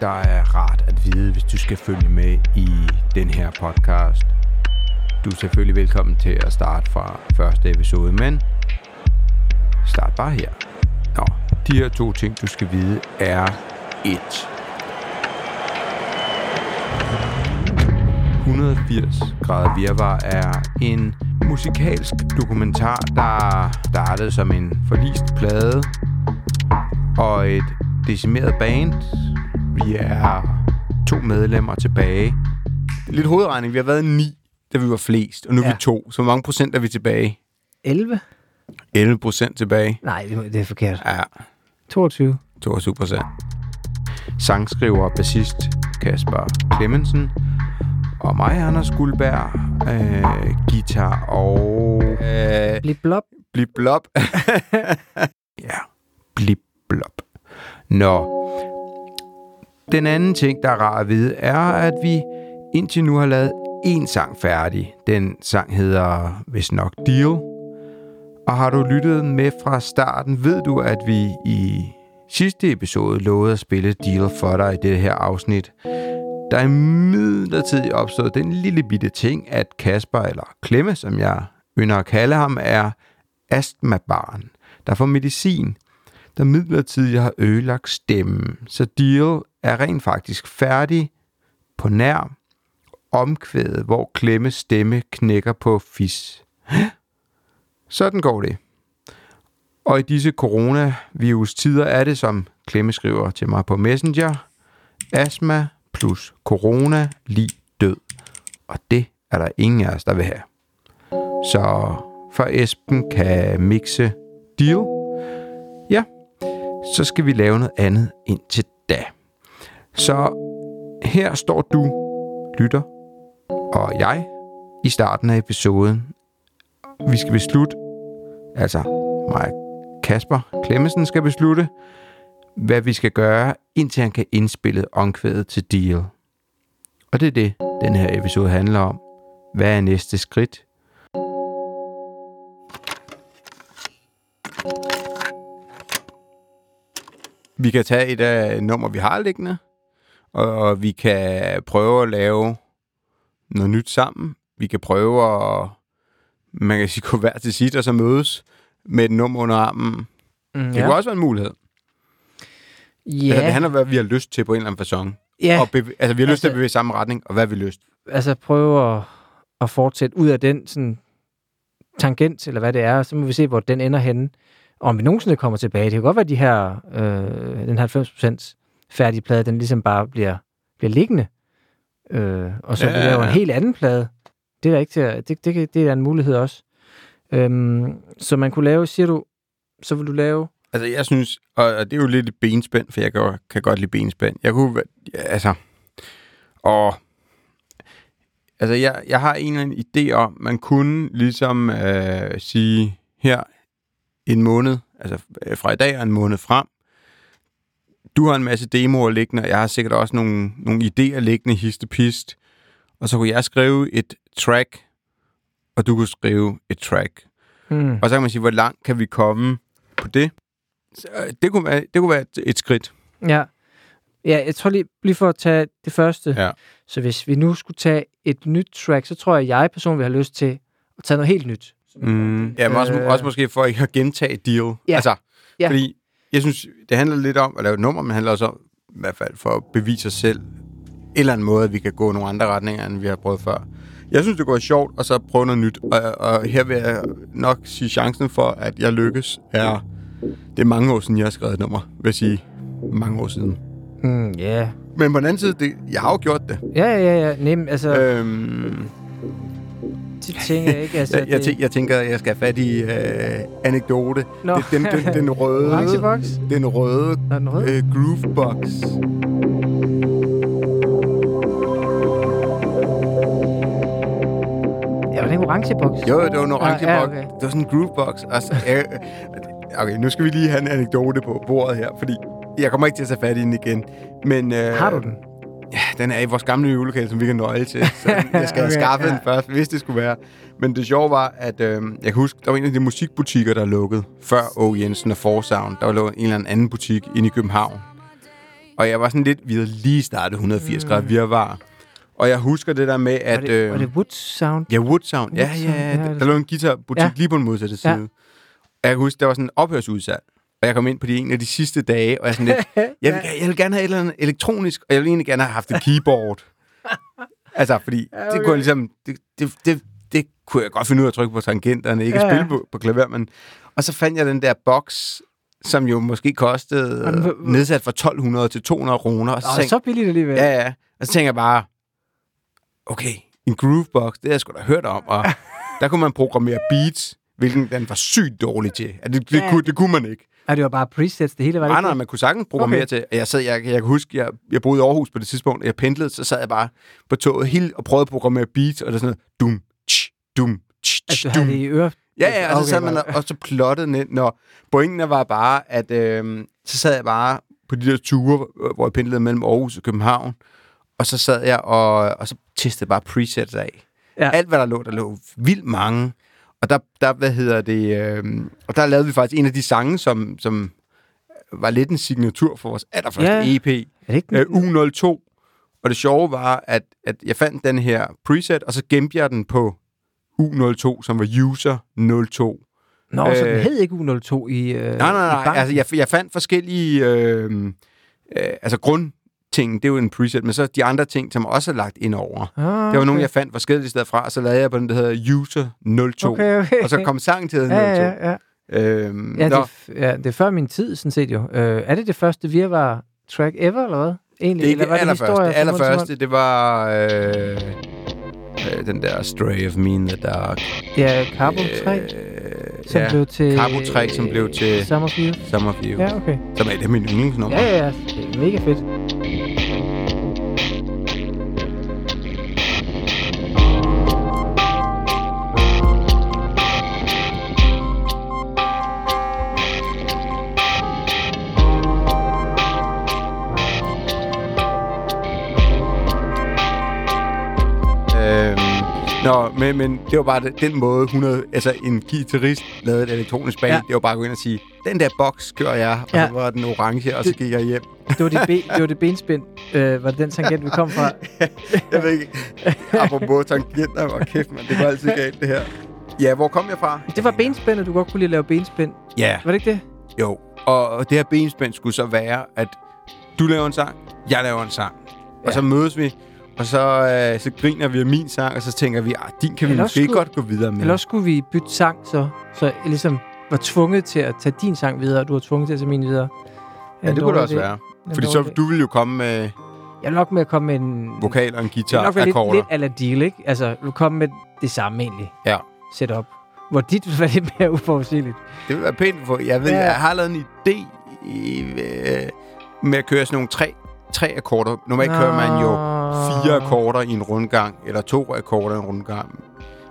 der er rart at vide, hvis du skal følge med i den her podcast. Du er selvfølgelig velkommen til at starte fra første episode, men start bare her. Nå, de her to ting, du skal vide, er 1. 180 grader virvar er en musikalsk dokumentar, der startede som en forlist plade og et decimeret band. Vi er to medlemmer tilbage. Lidt hovedregning. Vi har været ni, da vi var flest, og nu er Ja. vi to. Så hvor mange procent er vi tilbage? 11? 11 procent tilbage. Nej, det er forkert. Ja, 22. 22 procent. Sangskriver og bassist Kasper Clemmensen. Og mig, Anders Guldberg. Øh, guitar og... Øh, Blip blop. Blip blop. ja, blip blop. Nå. Den anden ting, der er rar at vide, er, at vi indtil nu har lavet en sang færdig. Den sang hedder hvis nok Deal. Og har du lyttet med fra starten, ved du, at vi i sidste episode lovede at spille Deal for dig i det her afsnit. Der er imidlertid opstået den lille bitte ting, at Kasper, eller Klemme, som jeg ynder at kalde ham, er astmabarn, der får medicin, der midlertidigt har ødelagt stemmen. Så Deal er rent faktisk færdig på nær omkvædet, hvor klemme stemme knækker på fis. Sådan går det. Og i disse coronavirus tider er det, som Klemme skriver til mig på Messenger, astma plus corona lige død. Og det er der ingen af os, der vil have. Så for Esben kan mixe deal, ja, så skal vi lave noget andet indtil da. Så her står du, lytter, og jeg i starten af episoden. Vi skal beslutte, altså mig Kasper Klemmesen skal beslutte, hvad vi skal gøre, indtil han kan indspille omkvædet til Deal. Og det er det, den her episode handler om. Hvad er næste skridt? Vi kan tage et af nummer, vi har liggende, og vi kan prøve at lave noget nyt sammen. Vi kan prøve at, man kan sige, gå hver til sit og så mødes med et nummer under armen. Mm, Det kunne også være en mulighed. ja. Altså, det handler om, hvad vi har lyst til på en eller anden façon. ja. Og bev- altså, vi har lyst til at Altså- bevæge i samme retning, og hvad har vi lyst? altså prøve at, at fortsætte ud af den sådan, tangent, eller hvad det er, så må vi se, hvor den ender henne. Og om vi nogensinde kommer tilbage. Det kan godt være, at de her, øh, den 90% færdige plade, den ligesom bare bliver, bliver liggende. Øh, og så Ja, ja, laver ja. en helt anden plade. Det er ikke til at, det, det, kan- det er en mulighed også. Øhm, så man kunne lave, siger du, så vil du lave, Altså, jeg synes, og det er jo lidt et benspænd, for jeg kan, kan godt lide benspænd. Jeg kunne, ja, altså, og, altså, jeg, jeg har en eller anden idé om, man kunne ligesom øh, sige, her en måned, altså øh, fra i dag og en måned frem, du har en masse demoer liggende, og jeg har sikkert også nogle, nogle idéer liggende histepist, og så kunne jeg skrive et track, og du kunne skrive et track. hmm, Og så kan man sige, hvor langt kan vi komme på det? Så, øh, det, kunne være, det kunne være et, et skridt. ja. Ja, jeg tror lige, lige for at tage det første. Ja. Så hvis vi nu skulle tage et nyt track, så tror jeg, at jeg personligt vil have lyst til at tage noget helt nyt. Mm. Ja, men også, Øh. også måske for ikke at gentage deal. Ja. Altså, Ja. fordi jeg synes, det handler lidt om at lave et nummer, men det handler også om, i hvert fald for at bevise os selv, en eller anden måde, at vi kan gå nogle andre retninger, end vi har prøvet før. Jeg synes, det går sjovt, og så prøve noget nyt. Og, og her vil jeg nok sige, chancen for, at jeg lykkes, er... Det er mange år siden, jeg har skrevet et nummer, vil jeg sige. Mange år siden. Mm, ja. Men på den anden side, det, jeg har jo gjort det. Ja, ja, ja. Nem, altså, øh. Øhm, de ting ikke... Altså, jeg, jeg, jeg tænker, jeg skal have fat i øh, anekdote. Nå. Det- Den, den, den røde, Orangeboks? den røde Nå, den røde? øh, groovebox. Ja, var det en orange boks? Jo, det var en orange Ah, ja, box. okay. Det var sådan en groovebox. Altså, jeg, okay, nu skal vi lige have en anekdote på bordet her, fordi jeg kommer ikke til at tage fat i den igen. Men, øh, Har du den? Den er i vores gamle øvelokale, som vi kan nøje til. Så jeg skal Okay, skaffe ja. den først, hvis det skulle være. Men det sjove var, at øh, jeg kan huske, der var en af de musikbutikker, der lukkede før O. Jensen og Forsound. Der var en eller anden butik inde i København. Og jeg var sådan lidt, vi havde lige startet 180 mm. grader virvar. Og jeg husker det der med, at... Var det, var det Wood Sound? Ja, Wood Sound. Ja, Wood ja, Sound, ja. Der, der lå en guitarbutik ja. Lige på den modsatte side. Ja. Jeg kan huske, der var sådan en ophørsudsalg. Og jeg kom ind på de en af de sidste dage, og jeg sådan lidt, jeg vil, jeg vil gerne have et eller andet elektronisk, og jeg vil egentlig gerne have haft et keyboard. altså, fordi Ja, det okay. kunne jeg ligesom, det, det, det, det kunne jeg godt finde ud af at trykke på tangenterne, ikke at Ja, ja. spille på, på klaver, men... Og så fandt jeg den der boks, som jo måske kostede nedsat fra 1200 til 200 kroner. Og så, tænkte, så billigt alligevel. Ja, ja. Og så tænker jeg bare, okay, en groovebox, det har jeg sgu da hørt om, og der kunne man programmere beats, hvilken den var sygt dårlig til. Ja, det, det, Ja. kunne, det kunne man ikke. Og det var bare presets, det hele var det Nej, ikke nej, det? man kunne sagtens programmere Okay. okay. til. Jeg, sad, jeg, jeg kan huske, jeg, jeg boede i Aarhus på det tidspunkt, og jeg pendlede, så sad jeg bare på toget helt og prøvede at programmere beats, og det sådan noget, dum, tsch, dum, tsch, At du havde det i øre. Ja, ja, og så sad man og, og så plottede ned, når pointen var bare, at øh, så sad jeg bare på de der ture, hvor jeg pendlede mellem Aarhus og København, og så sad jeg og, og så testede bare presets af. Ja. Alt, hvad der lå, der lå vildt mange. Og der, der hvad hedder det, øh, og der lavede vi faktisk en af de sange, som, som var lidt en signatur for vores allerførste Ja. EP, Er det ikke øh, U02. Og det sjove var, at, at jeg fandt den her preset, og så gemte jeg den på U02, som var user 02. Nå, så den Øh, hed ikke U02 i øh, Nej, nej, i nej. banken? Altså, jeg, jeg fandt forskellige... Øh, øh, altså, grundting, det er jo en preset, men så de andre ting, som også er lagt ind over. Ah, Det var nogle, okay. jeg fandt forskellige steder fra, og så lavede jeg på den, der hedder User 02. Okay, okay. Og så kom sangen til at hedde ja, 02. ja, ja. Øhm, Ja, det, ja, det er før min tid, sådan set jo. Øh, er det det første virvar track ever, eller hvad? Egentlig, det er eller det var allerførste. historie Det mund til allerførste, det var øh, øh, den der Stray of Me in the Dark. Ja, Carbo 3, Øh, som ja, blev til... Carbo 3, som blev til Summer View. Summer View. Ja, okay. Som er et af mine yndlingsnumre. Ja, ja, ja. Det er mega fedt. Nå, men, men det var bare det- den måde, 100, altså en guitarist lavede et elektronisk band. Ja. Det var bare at gå ind og sige, den der boks kører jeg, og Ja. så var den orange, og så gik jeg hjem. Det var det, be, det, var det benspind. Øh, var det den tangent, vi kom fra? Jeg ved ikke, apropos tangenter, hvor kæft, man, det var altid galt det her. Ja, hvor kom jeg fra? Det var benspændet, du godt kunne lide at lave benspind. Ja, Var det ikke det? jo. Og, og det her benspænd skulle så være, at du laver en sang, jeg laver en sang. Og Ja. så mødes vi, og så, øh, så griner vi af min sang, og så tænker vi, ah, din kan vi Eller måske skulle- godt gå videre med. Eller også skulle vi bytte sang, så, så jeg ligesom var tvunget til at tage din sang videre, og du var tvunget til at tage min videre. ja, det kunne det også være. Fordi så du vil jo komme med Jeg er nok med at komme med en... vokal og en det er guitar, nok lidt, akkorder. lidt ala deal, ikke? Altså, du komme med det samme egentlig. Ja. Setup. Hvor dit vil være lidt mere uforudsigeligt. Det vil være pænt for. Jeg ved, Ja. jeg har lavet en idé i, øh, med at køre sådan nogle tre, tre akkorder. Normalt kører man jo fire akkorder i en rundgang, eller to akkorder i en rundgang.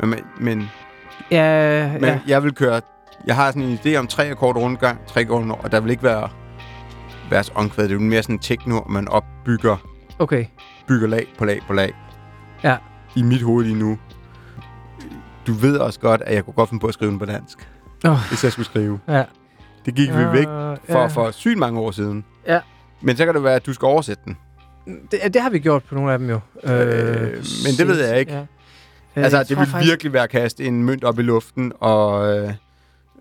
Men, men, Ja, men ja. jeg vil køre... Jeg har sådan en idé om tre akkorder rundgang, tre akkorder og der vil ikke være vers omkvæd. Det er jo mere sådan techno, man opbygger Okay. bygger lag på lag på lag. Ja. I mit hoved lige nu. Du ved også godt, at jeg kunne godt finde på at skrive den på dansk. Åh. Hvis jeg skulle skrive. Ja. Det gik vi væk Uh, for, ja. for sygt mange år siden. Ja. Men så kan det være, at du skal oversætte den. Det, det har vi gjort på nogle af dem jo. Øh, men det ved jeg ikke. Ja. Øh, altså, det tror vil faktisk- virkelig være at kaste en mønt op i luften, og øh,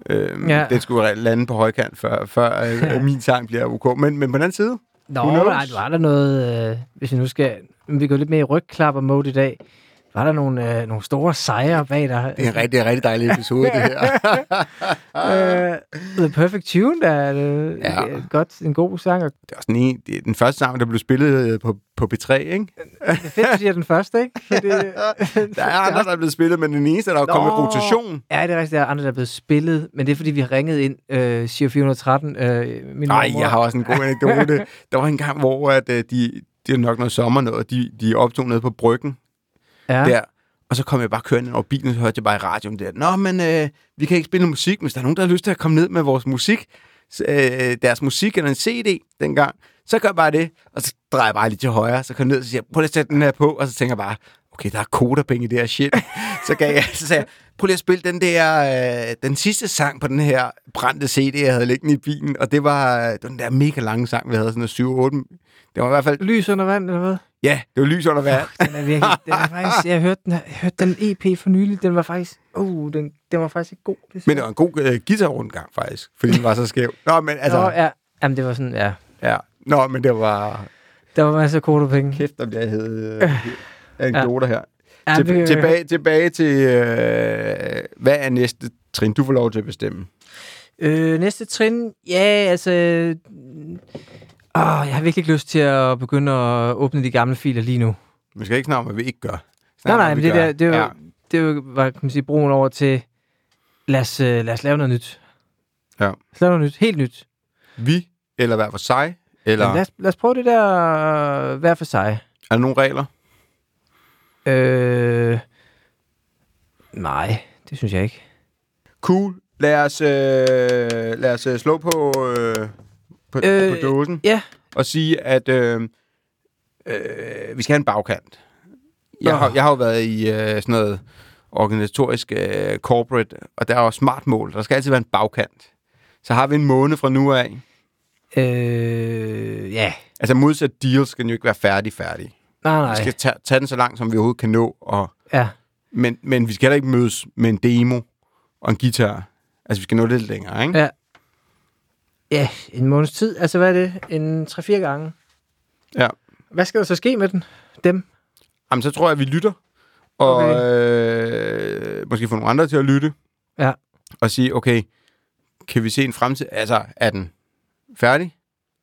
øh, Ja. den skulle lande på højkant, før, før øh, min sang bliver ok. Men, men på den anden side, Nå, nej, du har der noget, øh, hvis vi nu skal, vi går lidt mere i rygklapper-mode i dag. Var der nogle, øh, nogle store sejre bag dig? det er en rigtig, en rigtig dejlig episode, det her. øh, The Perfect Tune, der er øh, Ja. godt, en god sang. Det er, også den, ene, det er den første sang, der blev spillet øh, på, på B3, ikke? det er fedt, at du siger den første, ikke? Fordi, Der er andre, der er blevet spillet, men den eneste, der er kommet Nå. rotation. ja, det er rigtigt, der er andre, der er blevet spillet, men det er, fordi vi har ringet ind, øh, siger 413. Øh, min Nej, jeg har også en god anekdote. der var en gang, hvor at, øh, de, det er nok noget sommer noget, de, de optog nede på bryggen ja. der. Og så kom jeg bare kørende over bilen, og så hørte jeg bare i radioen der, Nå, men øh, vi kan ikke spille noget musik, men hvis der er nogen, der har lyst til at komme ned med vores musik, øh, deres musik eller en CD dengang, så gør jeg bare det, og så drejer jeg bare lidt til højre, så kommer jeg ned og siger, prøv lige at sætte den her på, og så tænker jeg bare, okay, der er kodapenge i det her shit. så gav jeg, så sagde jeg, prøv lige at spille den der, øh, den sidste sang på den her brændte CD, jeg havde liggende i bilen, og det var, øh, den der mega lange sang, vi havde, sådan en 7-8. Det var i hvert fald, Lys under vand, eller hvad? ja, det var lys under vand. Den er virkelig, den er faktisk, jeg hørte den, jeg hørte den EP for nylig, den var faktisk, uh, den, den var faktisk ikke god. Det Men det var en god øh, guitarrundgang, faktisk, fordi den var så skæv. Nå, men altså, Nå, ja. Jamen, det var sådan, ja. ja. Nå, men det var, Der var masser af korte penge. kæft, om jeg havde øh, anekdoter her. Ja, Til, det- tilbage, tilbage til, øh, hvad er næste trin? Du får lov til at bestemme. Øh, næste trin, ja, altså... Åh, jeg har virkelig ikke lyst til at begynde at åbne de gamle filer lige nu. Vi skal ikke snakke om, hvad vi ikke gør. Snak Nej, nej, men det, gør. der, det, var, Ja. ja. det var, var, kan man sige, broen over til, lad os, øh, lad os lave noget nyt. Ja. Lad os lave noget nyt, helt nyt. Vi, eller hver for sig, eller Jamen, lad, os, lad os prøve det der øh, hver for sig. er der nogle regler? Øh, nej, det synes jeg ikke. Cool. Lad os, øh, lad os øh, slå på, øh, på, øh, på dåsen ja. og sige, at øh, øh, vi skal have en bagkant. Jeg, har, jeg har jo været i øh, sådan noget organisatorisk øh, corporate, og der er jo smart mål. Der skal altid være en bagkant. Så har vi en måned fra nu af. Øh, ja. Altså modsat deals skal den jo ikke være færdig færdig. Nej, Vi nej. skal tage, tage den så langt, som vi overhovedet kan nå. Og, Ja. men, men vi skal heller ikke mødes med en demo og en guitar. Altså, vi skal nå lidt længere, ikke? Ja. Ja, en måneds tid. Altså, hvad er det? En 3-4 gange. Ja. Hvad skal der så ske med den? Dem? Jamen, så tror jeg, at vi lytter. Og Okay. øh, måske få nogle andre til at lytte. Ja. Og sige, okay, kan vi se en fremtid? Altså, er den færdig?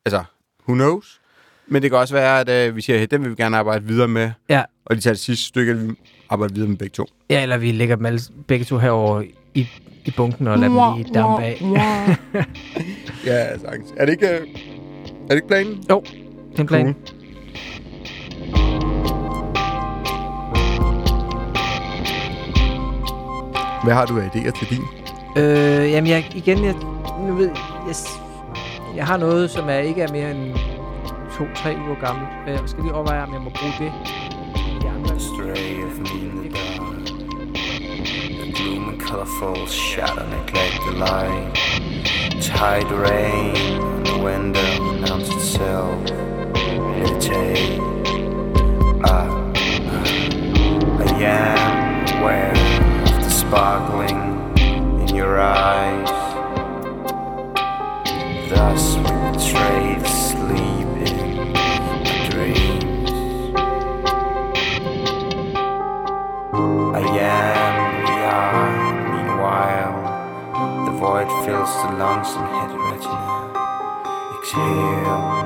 Altså, who knows? Men det kan også være, at øh, vi siger, at den vil vi gerne arbejde videre med. Ja. Og de tager det sidste stykke, at vi arbejder videre med begge to. Ja, eller vi lægger dem alle, begge to herover i, i bunken og lader dem lige dampe af. Ja, sagtens. Er det ikke, øh, er det ikke planen? Det er en plan. Cool. Hvad har du af idéer til din? Øh, jamen, jeg, igen, jeg, nu ved, jeg, jeg har noget, som er, ikke er mere end to-tre uger gammelt. Øh, Jeg skal lige overveje, om jeg må bruge det. Stray of me in the dark. The gloom and colorful shadow neglect the light. Tide rain on the window announce itself. Meditate. Ah. I am aware of the sparkling in your eyes. Thus we betray the sleep lungs and head right now. Exhale.